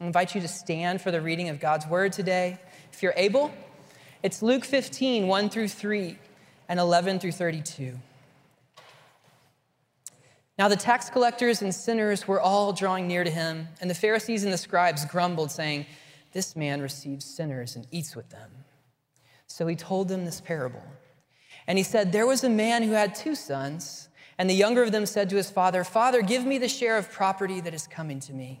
I invite you to stand for the reading of God's word today. If you're able, it's Luke 15, 1 through 3, and 11 through 32. Now the tax collectors and sinners were all drawing near to him, and the Pharisees and the scribes grumbled, saying, This man receives sinners and eats with them. So he told them this parable. And he said, There was a man who had two sons, and the younger of them said to his father, Father, give me the share of property that is coming to me.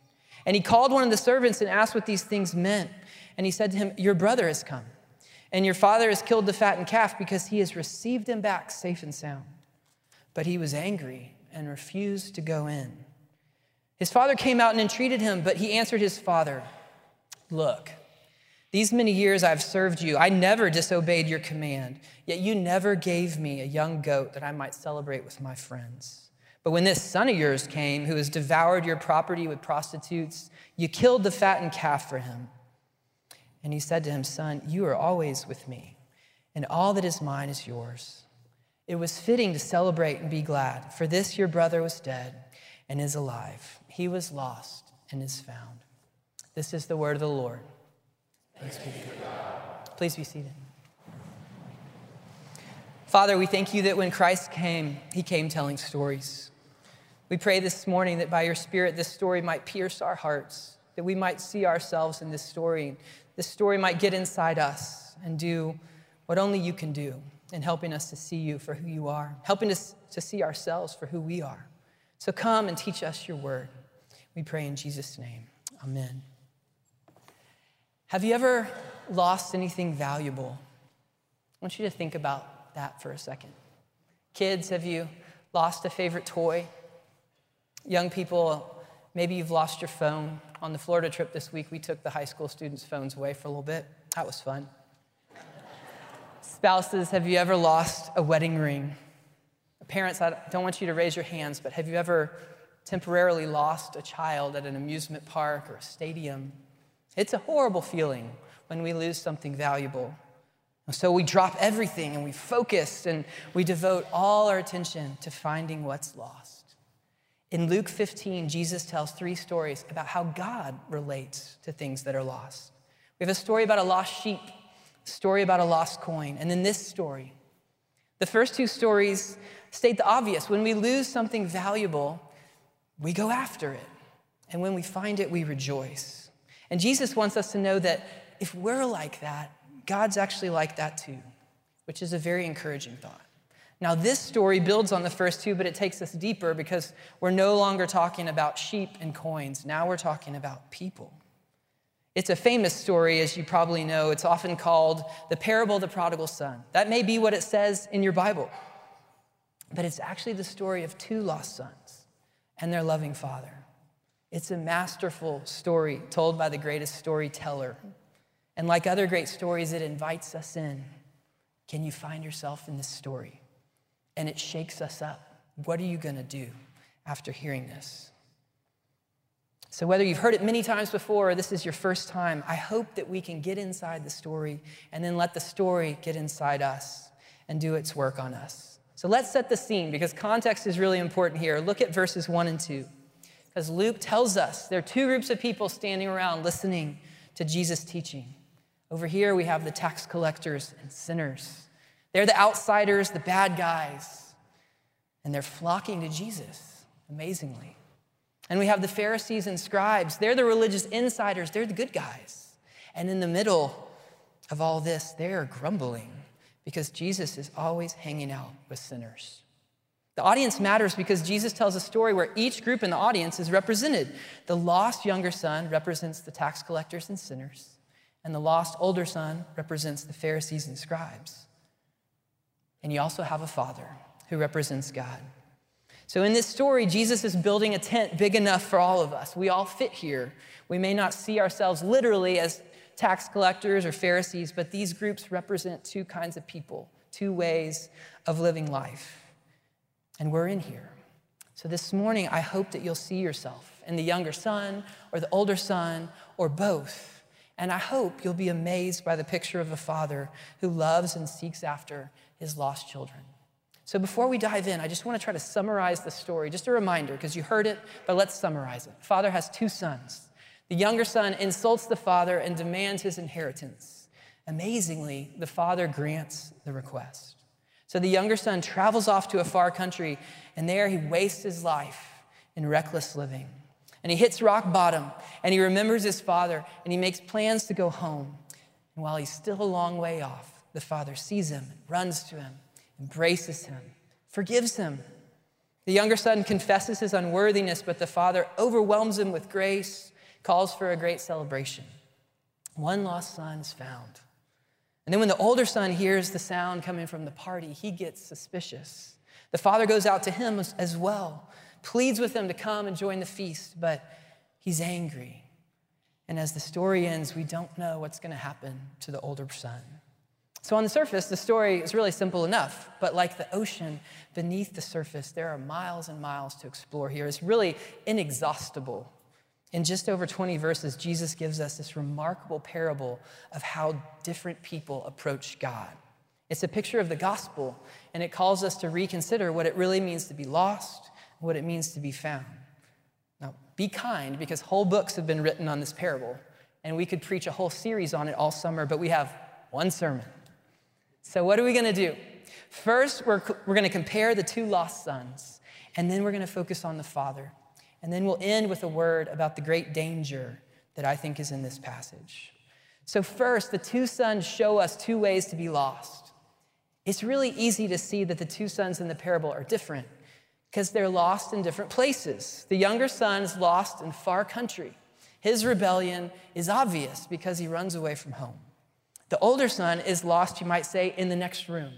And he called one of the servants and asked what these things meant. And he said to him, Your brother has come, and your father has killed the fattened calf because he has received him back safe and sound. But he was angry and refused to go in. His father came out and entreated him, but he answered his father, Look, these many years I've served you. I never disobeyed your command, yet you never gave me a young goat that I might celebrate with my friends. But when this son of yours came, who has devoured your property with prostitutes, you killed the fattened calf for him. And he said to him, Son, you are always with me, and all that is mine is yours. It was fitting to celebrate and be glad, for this your brother was dead and is alive. He was lost and is found. This is the word of the Lord. Thanks be to God. Please be seated. Father, we thank you that when Christ came, he came telling stories. We pray this morning that by your Spirit, this story might pierce our hearts, that we might see ourselves in this story. This story might get inside us and do what only you can do in helping us to see you for who you are, helping us to see ourselves for who we are. So come and teach us your word. We pray in Jesus' name. Amen. Have you ever lost anything valuable? I want you to think about that for a second. Kids, have you lost a favorite toy? Young people, maybe you've lost your phone. On the Florida trip this week, we took the high school students' phones away for a little bit. That was fun. Spouses, have you ever lost a wedding ring? Parents, I don't want you to raise your hands, but have you ever temporarily lost a child at an amusement park or a stadium? It's a horrible feeling when we lose something valuable. So we drop everything and we focus and we devote all our attention to finding what's lost. In Luke 15, Jesus tells three stories about how God relates to things that are lost. We have a story about a lost sheep, a story about a lost coin, and then this story. The first two stories state the obvious. When we lose something valuable, we go after it. And when we find it, we rejoice. And Jesus wants us to know that if we're like that, God's actually like that too, which is a very encouraging thought. Now, this story builds on the first two, but it takes us deeper because we're no longer talking about sheep and coins. Now we're talking about people. It's a famous story, as you probably know. It's often called the parable of the prodigal son. That may be what it says in your Bible, but it's actually the story of two lost sons and their loving father. It's a masterful story told by the greatest storyteller. And like other great stories, it invites us in. Can you find yourself in this story? and it shakes us up. What are you going to do after hearing this? So, whether you've heard it many times before or this is your first time, I hope that we can get inside the story and then let the story get inside us and do its work on us. So, let's set the scene because context is really important here. Look at verses 1 and 2. Because Luke tells us there are two groups of people standing around listening to Jesus' teaching. Over here, we have the tax collectors and sinners. They're the outsiders, the bad guys, and they're flocking to Jesus, amazingly. And we have the Pharisees and scribes. They're the religious insiders, they're the good guys. And in the middle of all this, they're grumbling because Jesus is always hanging out with sinners. The audience matters because Jesus tells a story where each group in the audience is represented. The lost younger son represents the tax collectors and sinners, and the lost older son represents the Pharisees and scribes. And you also have a father who represents God. So, in this story, Jesus is building a tent big enough for all of us. We all fit here. We may not see ourselves literally as tax collectors or Pharisees, but these groups represent two kinds of people, two ways of living life. And we're in here. So, this morning, I hope that you'll see yourself in the younger son or the older son or both. And I hope you'll be amazed by the picture of a father who loves and seeks after his lost children. So before we dive in, I just want to try to summarize the story. Just a reminder, because you heard it, but let's summarize it. Father has two sons. The younger son insults the father and demands his inheritance. Amazingly, the father grants the request. So the younger son travels off to a far country, and there he wastes his life in reckless living. And he hits rock bottom, and he remembers his father, and he makes plans to go home. And while he's still a long way off, the father sees him, runs to him, embraces him, forgives him. The younger son confesses his unworthiness, but the father overwhelms him with grace, calls for a great celebration. One lost son is found. And then when the older son hears the sound coming from the party, he gets suspicious. The father goes out to him as well, pleads with them to come and join the feast, but he's angry. And as the story ends, we don't know what's going to happen to the older son. So, on the surface, the story is really simple enough, but like the ocean beneath the surface, there are miles and miles to explore here. It's really inexhaustible. In just over 20 verses, Jesus gives us this remarkable parable of how different people approach God. It's a picture of the gospel, and it calls us to reconsider what it really means to be lost, what it means to be found. Now, be kind, because whole books have been written on this parable, and we could preach a whole series on it all summer, but we have one sermon. So, what are we going to do? First, we're, we're going to compare the two lost sons, and then we're going to focus on the father. And then we'll end with a word about the great danger that I think is in this passage. So, first, the two sons show us two ways to be lost. It's really easy to see that the two sons in the parable are different because they're lost in different places. The younger son is lost in far country. His rebellion is obvious because he runs away from home. The older son is lost, you might say, in the next room.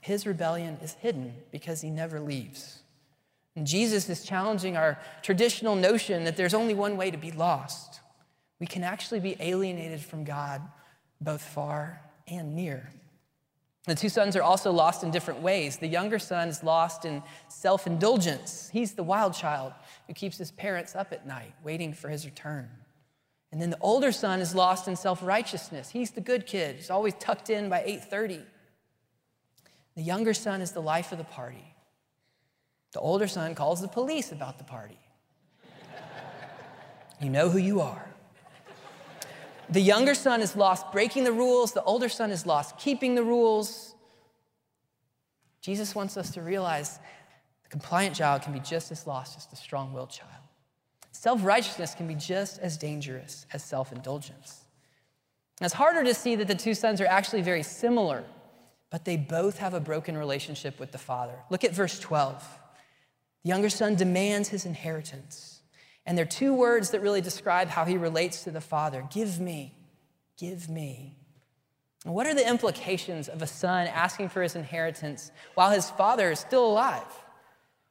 His rebellion is hidden because he never leaves. And Jesus is challenging our traditional notion that there's only one way to be lost. We can actually be alienated from God both far and near. The two sons are also lost in different ways. The younger son is lost in self indulgence. He's the wild child who keeps his parents up at night, waiting for his return. And then the older son is lost in self-righteousness. He's the good kid. He's always tucked in by 8:30. The younger son is the life of the party. The older son calls the police about the party. you know who you are. The younger son is lost breaking the rules, the older son is lost keeping the rules. Jesus wants us to realize the compliant child can be just as lost as the strong willed child. Self righteousness can be just as dangerous as self indulgence. It's harder to see that the two sons are actually very similar, but they both have a broken relationship with the father. Look at verse 12. The younger son demands his inheritance. And there are two words that really describe how he relates to the father give me, give me. And what are the implications of a son asking for his inheritance while his father is still alive?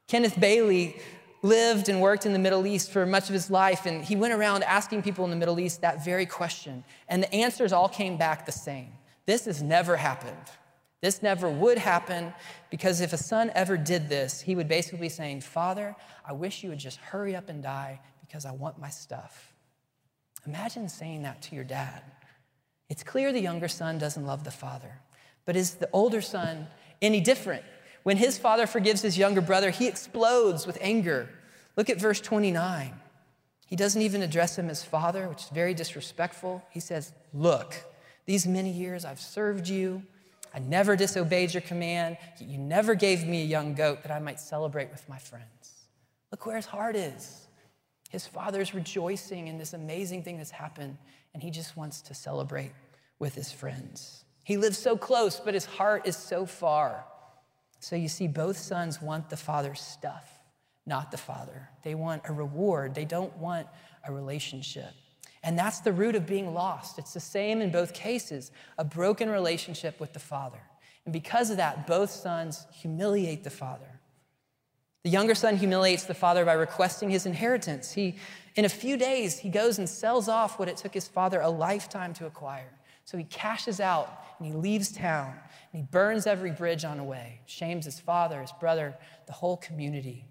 Kenneth Bailey lived and worked in the Middle East for much of his life, and he went around asking people in the Middle East that very question. And the answers all came back the same this has never happened. This never would happen because if a son ever did this, he would basically be saying, Father, I wish you would just hurry up and die because I want my stuff. Imagine saying that to your dad. It's clear the younger son doesn't love the father, but is the older son any different? When his father forgives his younger brother, he explodes with anger. Look at verse 29. He doesn't even address him as father, which is very disrespectful. He says, Look, these many years I've served you. I never disobeyed your command. You never gave me a young goat that I might celebrate with my friends. Look where his heart is. His father's rejoicing in this amazing thing that's happened, and he just wants to celebrate with his friends. He lives so close, but his heart is so far. So you see, both sons want the father's stuff, not the father. They want a reward, they don't want a relationship. And that's the root of being lost. It's the same in both cases a broken relationship with the father. And because of that, both sons humiliate the father. The younger son humiliates the father by requesting his inheritance. He, in a few days, he goes and sells off what it took his father a lifetime to acquire. So he cashes out and he leaves town and he burns every bridge on the way, shames his father, his brother, the whole community.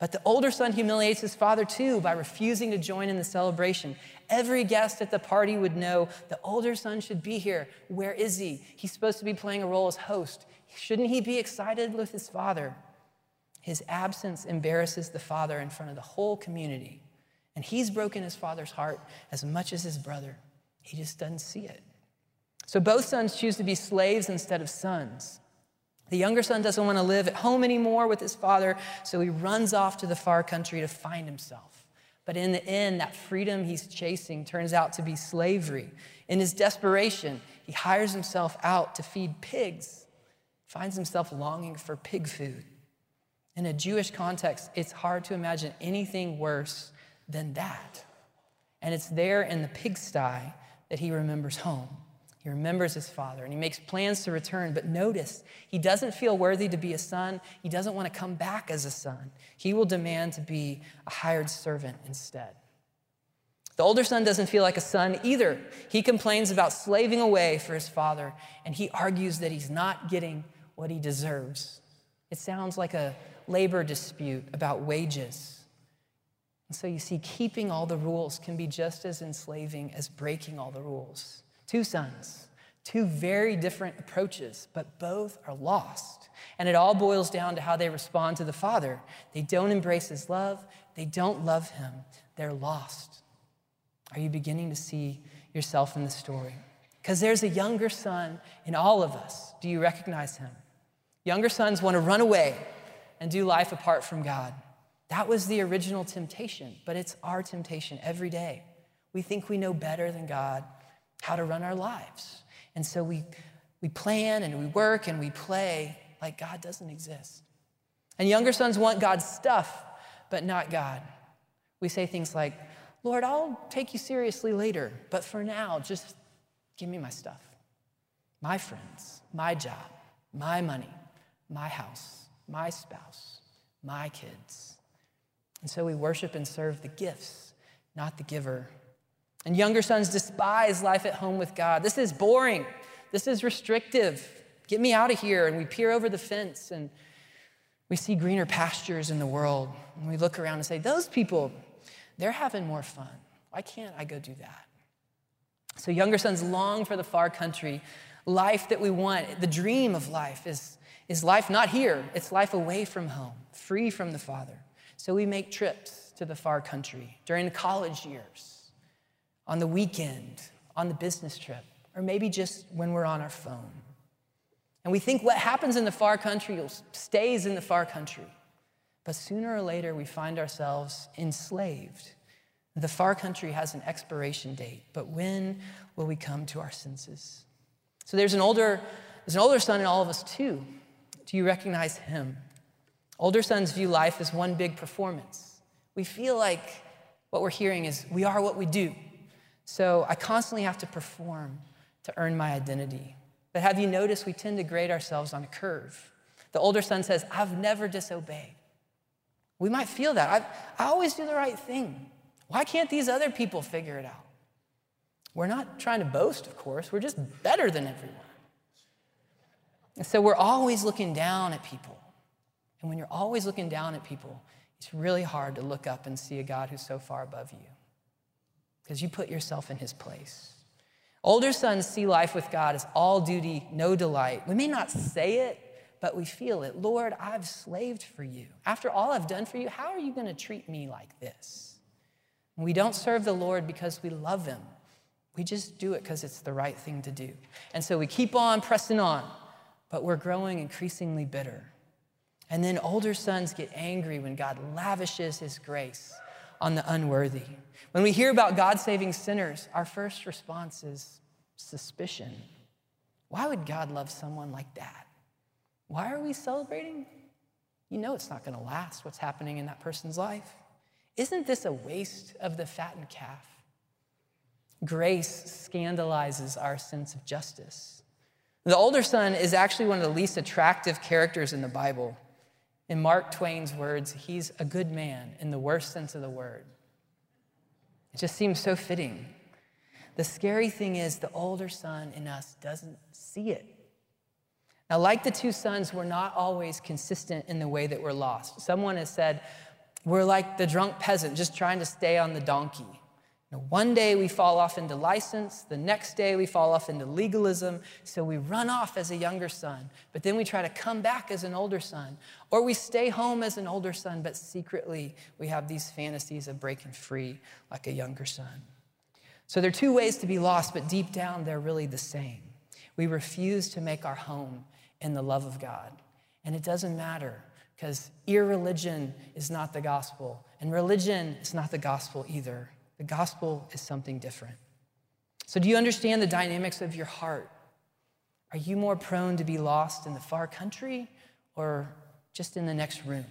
But the older son humiliates his father too by refusing to join in the celebration. Every guest at the party would know the older son should be here. Where is he? He's supposed to be playing a role as host. Shouldn't he be excited with his father? His absence embarrasses the father in front of the whole community. And he's broken his father's heart as much as his brother. He just doesn't see it. So both sons choose to be slaves instead of sons. The younger son doesn't want to live at home anymore with his father, so he runs off to the far country to find himself. But in the end, that freedom he's chasing turns out to be slavery. In his desperation, he hires himself out to feed pigs, finds himself longing for pig food. In a Jewish context, it's hard to imagine anything worse than that. And it's there in the pigsty that he remembers home. He remembers his father and he makes plans to return. But notice, he doesn't feel worthy to be a son. He doesn't want to come back as a son. He will demand to be a hired servant instead. The older son doesn't feel like a son either. He complains about slaving away for his father and he argues that he's not getting what he deserves. It sounds like a labor dispute about wages. And so you see, keeping all the rules can be just as enslaving as breaking all the rules. Two sons, two very different approaches, but both are lost. And it all boils down to how they respond to the Father. They don't embrace His love, they don't love Him, they're lost. Are you beginning to see yourself in the story? Because there's a younger son in all of us. Do you recognize him? Younger sons want to run away and do life apart from God. That was the original temptation, but it's our temptation every day. We think we know better than God how to run our lives. And so we, we plan and we work and we play like God doesn't exist. And younger sons want God's stuff, but not God. We say things like, Lord, I'll take you seriously later, but for now, just give me my stuff, my friends, my job, my money, my house, my spouse, my kids. And so we worship and serve the gifts, not the giver and younger sons despise life at home with God. This is boring. This is restrictive. Get me out of here. And we peer over the fence and we see greener pastures in the world. And we look around and say, Those people, they're having more fun. Why can't I go do that? So, younger sons long for the far country, life that we want. The dream of life is, is life not here, it's life away from home, free from the Father. So, we make trips to the far country during the college years on the weekend, on the business trip, or maybe just when we're on our phone. And we think what happens in the far country stays in the far country. But sooner or later, we find ourselves enslaved. The far country has an expiration date, but when will we come to our senses? So there's an older, there's an older son in all of us too. Do you recognize him? Older sons view life as one big performance. We feel like what we're hearing is we are what we do. So I constantly have to perform to earn my identity. But have you noticed we tend to grade ourselves on a curve? The older son says, I've never disobeyed. We might feel that. I've, I always do the right thing. Why can't these other people figure it out? We're not trying to boast, of course. We're just better than everyone. And so we're always looking down at people. And when you're always looking down at people, It's really hard to look up and see a God who's so far above you because you put yourself in his place. Older sons see life with God as all duty, no delight. We may not say it, but we feel it. Lord, I've slaved for you. After all I've done for you, how are you going to treat me like this? We don't serve the Lord because we love him. We just do it because it's the right thing to do. And so we keep on pressing on, but we're growing increasingly bitter. And then older sons get angry when God lavishes his grace on the unworthy. When we hear about God saving sinners, our first response is suspicion. Why would God love someone like that? Why are we celebrating? You know it's not going to last what's happening in that person's life. Isn't this a waste of the fattened calf? Grace scandalizes our sense of justice. The older son is actually one of the least attractive characters in the Bible. In Mark Twain's words, he's a good man in the worst sense of the word. It just seems so fitting. The scary thing is, the older son in us doesn't see it. Now, like the two sons, we're not always consistent in the way that we're lost. Someone has said, we're like the drunk peasant just trying to stay on the donkey. One day we fall off into license, the next day we fall off into legalism, so we run off as a younger son, but then we try to come back as an older son. Or we stay home as an older son, but secretly we have these fantasies of breaking free like a younger son. So there are two ways to be lost, but deep down they're really the same. We refuse to make our home in the love of God. And it doesn't matter because irreligion is not the gospel, and religion is not the gospel either. The gospel is something different. So, do you understand the dynamics of your heart? Are you more prone to be lost in the far country or just in the next room?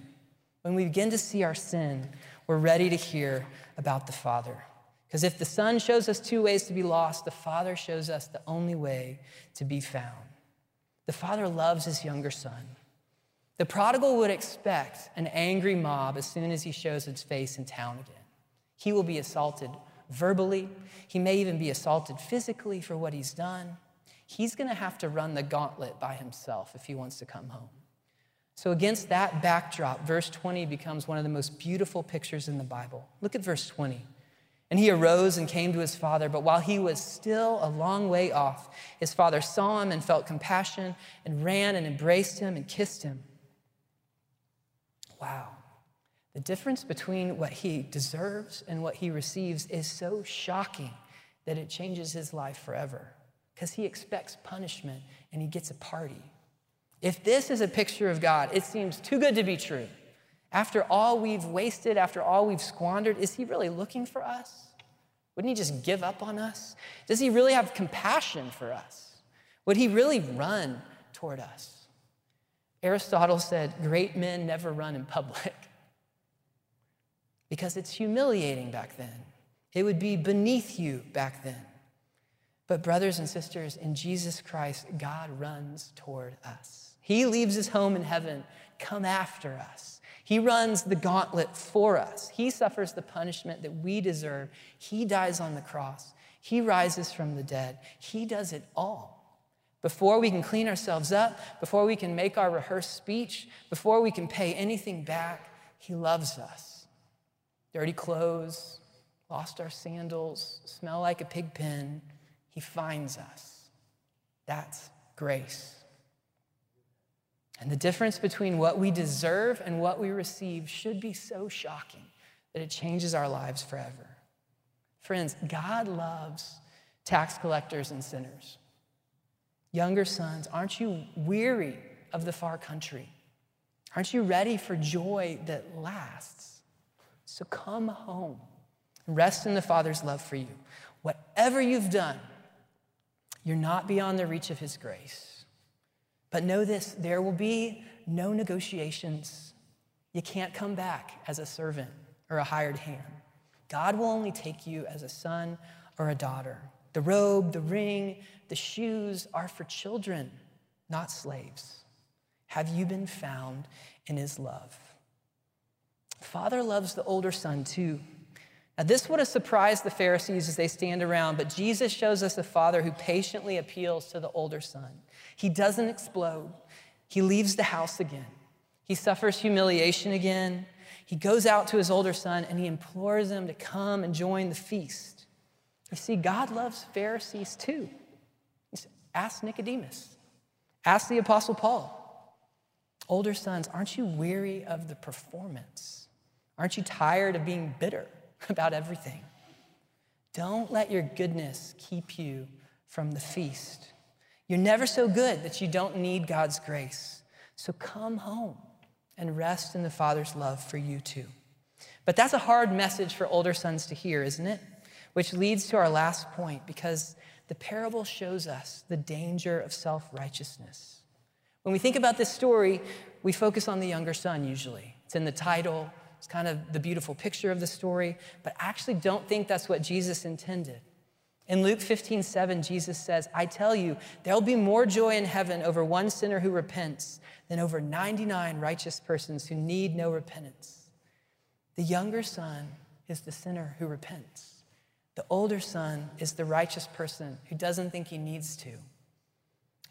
When we begin to see our sin, we're ready to hear about the Father. Because if the Son shows us two ways to be lost, the Father shows us the only way to be found. The Father loves his younger son. The prodigal would expect an angry mob as soon as he shows his face in town again. He will be assaulted verbally, he may even be assaulted physically for what he's done. He's going to have to run the gauntlet by himself if he wants to come home. So, against that backdrop, verse 20 becomes one of the most beautiful pictures in the Bible. Look at verse 20. And he arose and came to his father, but while he was still a long way off, his father saw him and felt compassion and ran and embraced him and kissed him. Wow. The difference between what he deserves and what he receives is so shocking that it changes his life forever because he expects punishment and he gets a party. If this is a picture of God, it seems too good to be true. After all we've wasted, after all we've squandered, is he really looking for us? Wouldn't he just give up on us? Does he really have compassion for us? Would he really run toward us? Aristotle said, Great men never run in public because it's humiliating back then. It would be beneath you back then. But, brothers and sisters, in Jesus Christ, God runs toward us. He leaves his home in heaven, come after us. He runs the gauntlet for us. He suffers the punishment that we deserve. He dies on the cross. He rises from the dead. He does it all. Before we can clean ourselves up, before we can make our rehearsed speech, before we can pay anything back, He loves us dirty clothes, lost our sandals, smell like a pig pen. He finds us. That's grace. And the difference between what we deserve and what we receive should be so shocking that it changes our lives forever. Friends, God loves tax collectors and sinners. Younger sons, aren't you weary of the far country? Aren't you ready for joy that lasts? So come home. Rest in the Father's love for you. Whatever you've done, you're not beyond the reach of His grace. But know this there will be no negotiations. You can't come back as a servant or a hired hand. God will only take you as a son or a daughter. The robe, the ring, the shoes are for children, not slaves. Have you been found in his love? Father loves the older son too. Now, this would have surprised the Pharisees as they stand around, but Jesus shows us a father who patiently appeals to the older son. He doesn't explode, he leaves the house again. He suffers humiliation again. he goes out to his older son and he implores him to come and join the feast. You see, God loves Pharisees too. Ask Nicodemus, ask the Apostle Paul. Older sons, aren't you weary of the performance? Aren't you tired of being bitter about everything? Don't let your goodness keep you from the feast. You're never so good that you don't need God's grace. So come home and rest in the Father's love for you too. But that's a hard message for older sons to hear, isn't it? Which leads to our last point because the parable shows us the danger of self righteousness. When we think about this story, we focus on the younger son usually. It's in the title, it's kind of the beautiful picture of the story, but I actually don't think that's what Jesus intended. In Luke 15, 7, Jesus says, I tell you, there'll be more joy in heaven over one sinner who repents than over 99 righteous persons who need no repentance. The younger son is the sinner who repents. The older son is the righteous person who doesn't think he needs to.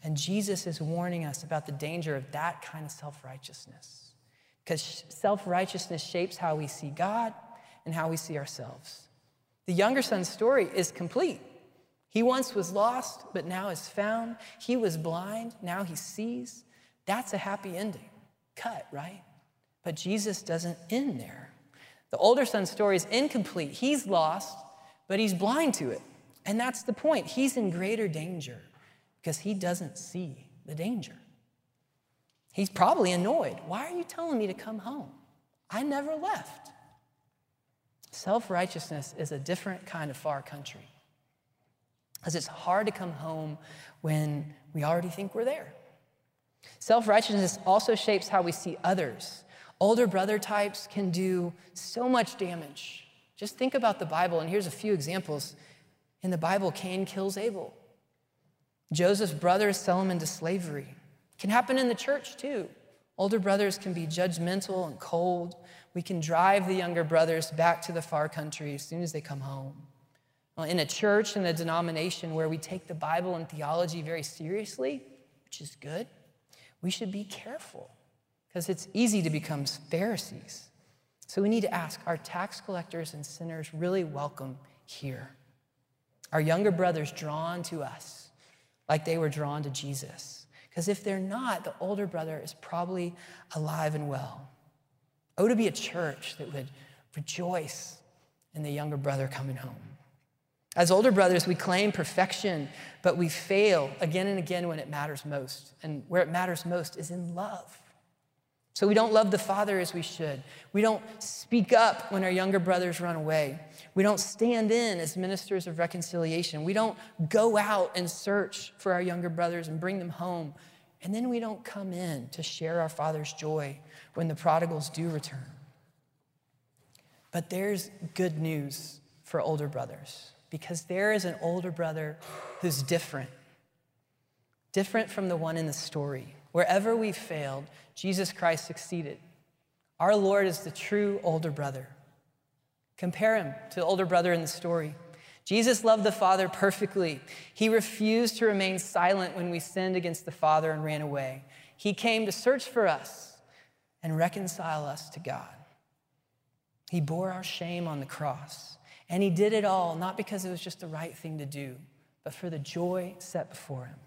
And Jesus is warning us about the danger of that kind of self righteousness. Because self righteousness shapes how we see God and how we see ourselves. The younger son's story is complete. He once was lost, but now is found. He was blind, now he sees. That's a happy ending. Cut, right? But Jesus doesn't end there. The older son's story is incomplete. He's lost, but he's blind to it. And that's the point. He's in greater danger because he doesn't see the danger. He's probably annoyed. Why are you telling me to come home? I never left. Self righteousness is a different kind of far country because it's hard to come home when we already think we're there. Self righteousness also shapes how we see others. Older brother types can do so much damage. Just think about the Bible, and here's a few examples. In the Bible, Cain kills Abel. Joseph's brothers sell him into slavery. Can happen in the church too. Older brothers can be judgmental and cold. We can drive the younger brothers back to the far country as soon as they come home. Well, in a church, in a denomination where we take the Bible and theology very seriously, which is good, we should be careful because it's easy to become Pharisees. So we need to ask are tax collectors and sinners really welcome here? Are younger brothers drawn to us? like they were drawn to Jesus. Because if they're not, the older brother is probably alive and well. Oh, to be a church that would rejoice in the younger brother coming home. As older brothers, we claim perfection, but we fail again and again when it matters most. And where it matters most is in love. So we don't love the Father as we should. We don't speak up when our younger brothers run away. We don't stand in as ministers of reconciliation. We don't go out and search for our younger brothers and bring them home. And then we don't come in to share our Father's joy when the prodigals do return. But there's good news for older brothers because there is an older brother who's different, different from the one in the story. Wherever we failed, Jesus Christ succeeded. Our Lord is the true older brother. Compare him to the older brother in the story. Jesus loved the Father perfectly. He refused to remain silent when we sinned against the Father and ran away. He came to search for us and reconcile us to God. He bore our shame on the cross. And he did it all not because it was just the right thing to do, but for the joy set before him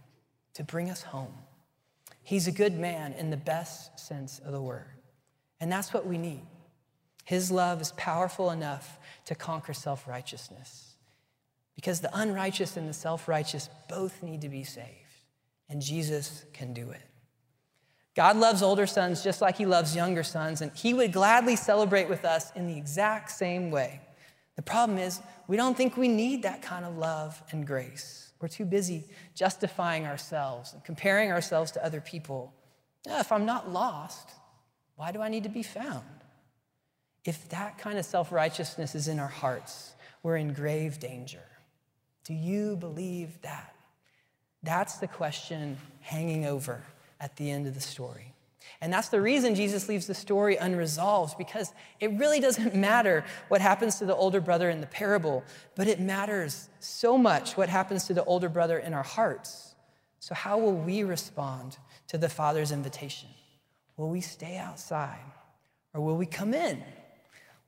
to bring us home. He's a good man in the best sense of the word. And that's what we need. His love is powerful enough to conquer self righteousness. Because the unrighteous and the self righteous both need to be saved, and Jesus can do it. God loves older sons just like he loves younger sons, and he would gladly celebrate with us in the exact same way. The problem is, we don't think we need that kind of love and grace. We're too busy justifying ourselves and comparing ourselves to other people. If I'm not lost, why do I need to be found? If that kind of self righteousness is in our hearts, we're in grave danger. Do you believe that? That's the question hanging over at the end of the story. And that's the reason Jesus leaves the story unresolved, because it really doesn't matter what happens to the older brother in the parable, but it matters so much what happens to the older brother in our hearts. So, how will we respond to the Father's invitation? Will we stay outside or will we come in?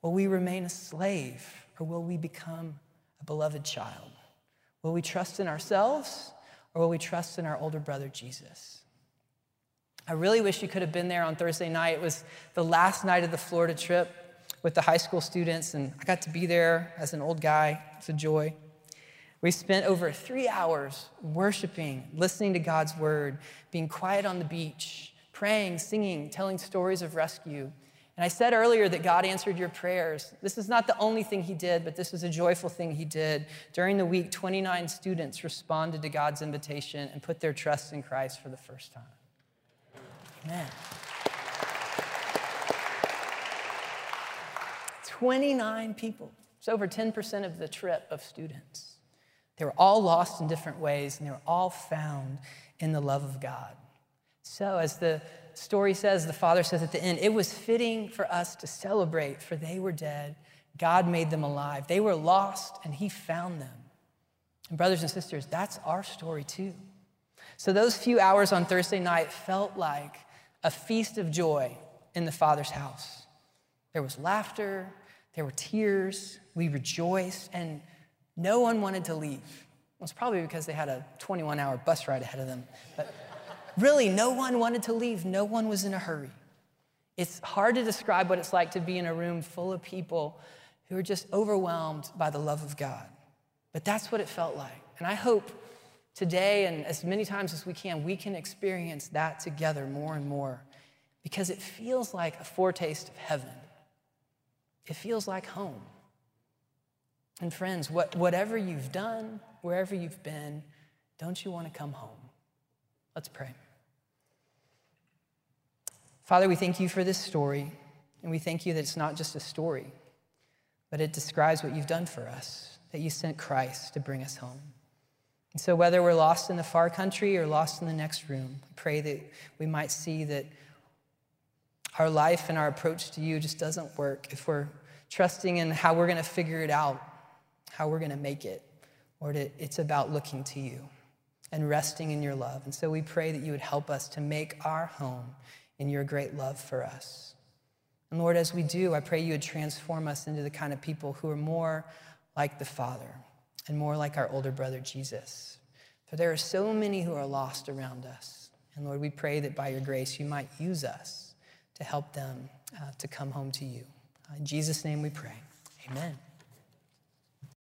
Will we remain a slave or will we become a beloved child? Will we trust in ourselves or will we trust in our older brother Jesus? I really wish you could have been there on Thursday night. It was the last night of the Florida trip with the high school students, and I got to be there as an old guy. It's a joy. We spent over three hours worshiping, listening to God's word, being quiet on the beach, praying, singing, telling stories of rescue. And I said earlier that God answered your prayers. This is not the only thing He did, but this is a joyful thing He did. During the week, 29 students responded to God's invitation and put their trust in Christ for the first time. Amen. 29 people. It's over 10% of the trip of students. They were all lost in different ways, and they were all found in the love of God. So, as the story says, the father says at the end, it was fitting for us to celebrate, for they were dead. God made them alive. They were lost, and He found them. And, brothers and sisters, that's our story too. So, those few hours on Thursday night felt like a feast of joy in the Father's house. There was laughter, there were tears, we rejoiced, and no one wanted to leave. It was probably because they had a 21 hour bus ride ahead of them. But really, no one wanted to leave. No one was in a hurry. It's hard to describe what it's like to be in a room full of people who are just overwhelmed by the love of God. But that's what it felt like. And I hope today and as many times as we can, we can experience that together more and more because it feels like a foretaste of heaven. It feels like home. And friends, what, whatever you've done, wherever you've been, don't you want to come home? Let's pray. Father, we thank you for this story, and we thank you that it's not just a story, but it describes what you've done for us, that you sent Christ to bring us home. And so, whether we're lost in the far country or lost in the next room, I pray that we might see that our life and our approach to you just doesn't work if we're trusting in how we're going to figure it out how we're going to make it. Lord, it, it's about looking to you and resting in your love. And so we pray that you would help us to make our home in your great love for us. And Lord, as we do, I pray you would transform us into the kind of people who are more like the Father and more like our older brother Jesus. For there are so many who are lost around us. And Lord, we pray that by your grace you might use us to help them uh, to come home to you. In Jesus' name we pray. Amen.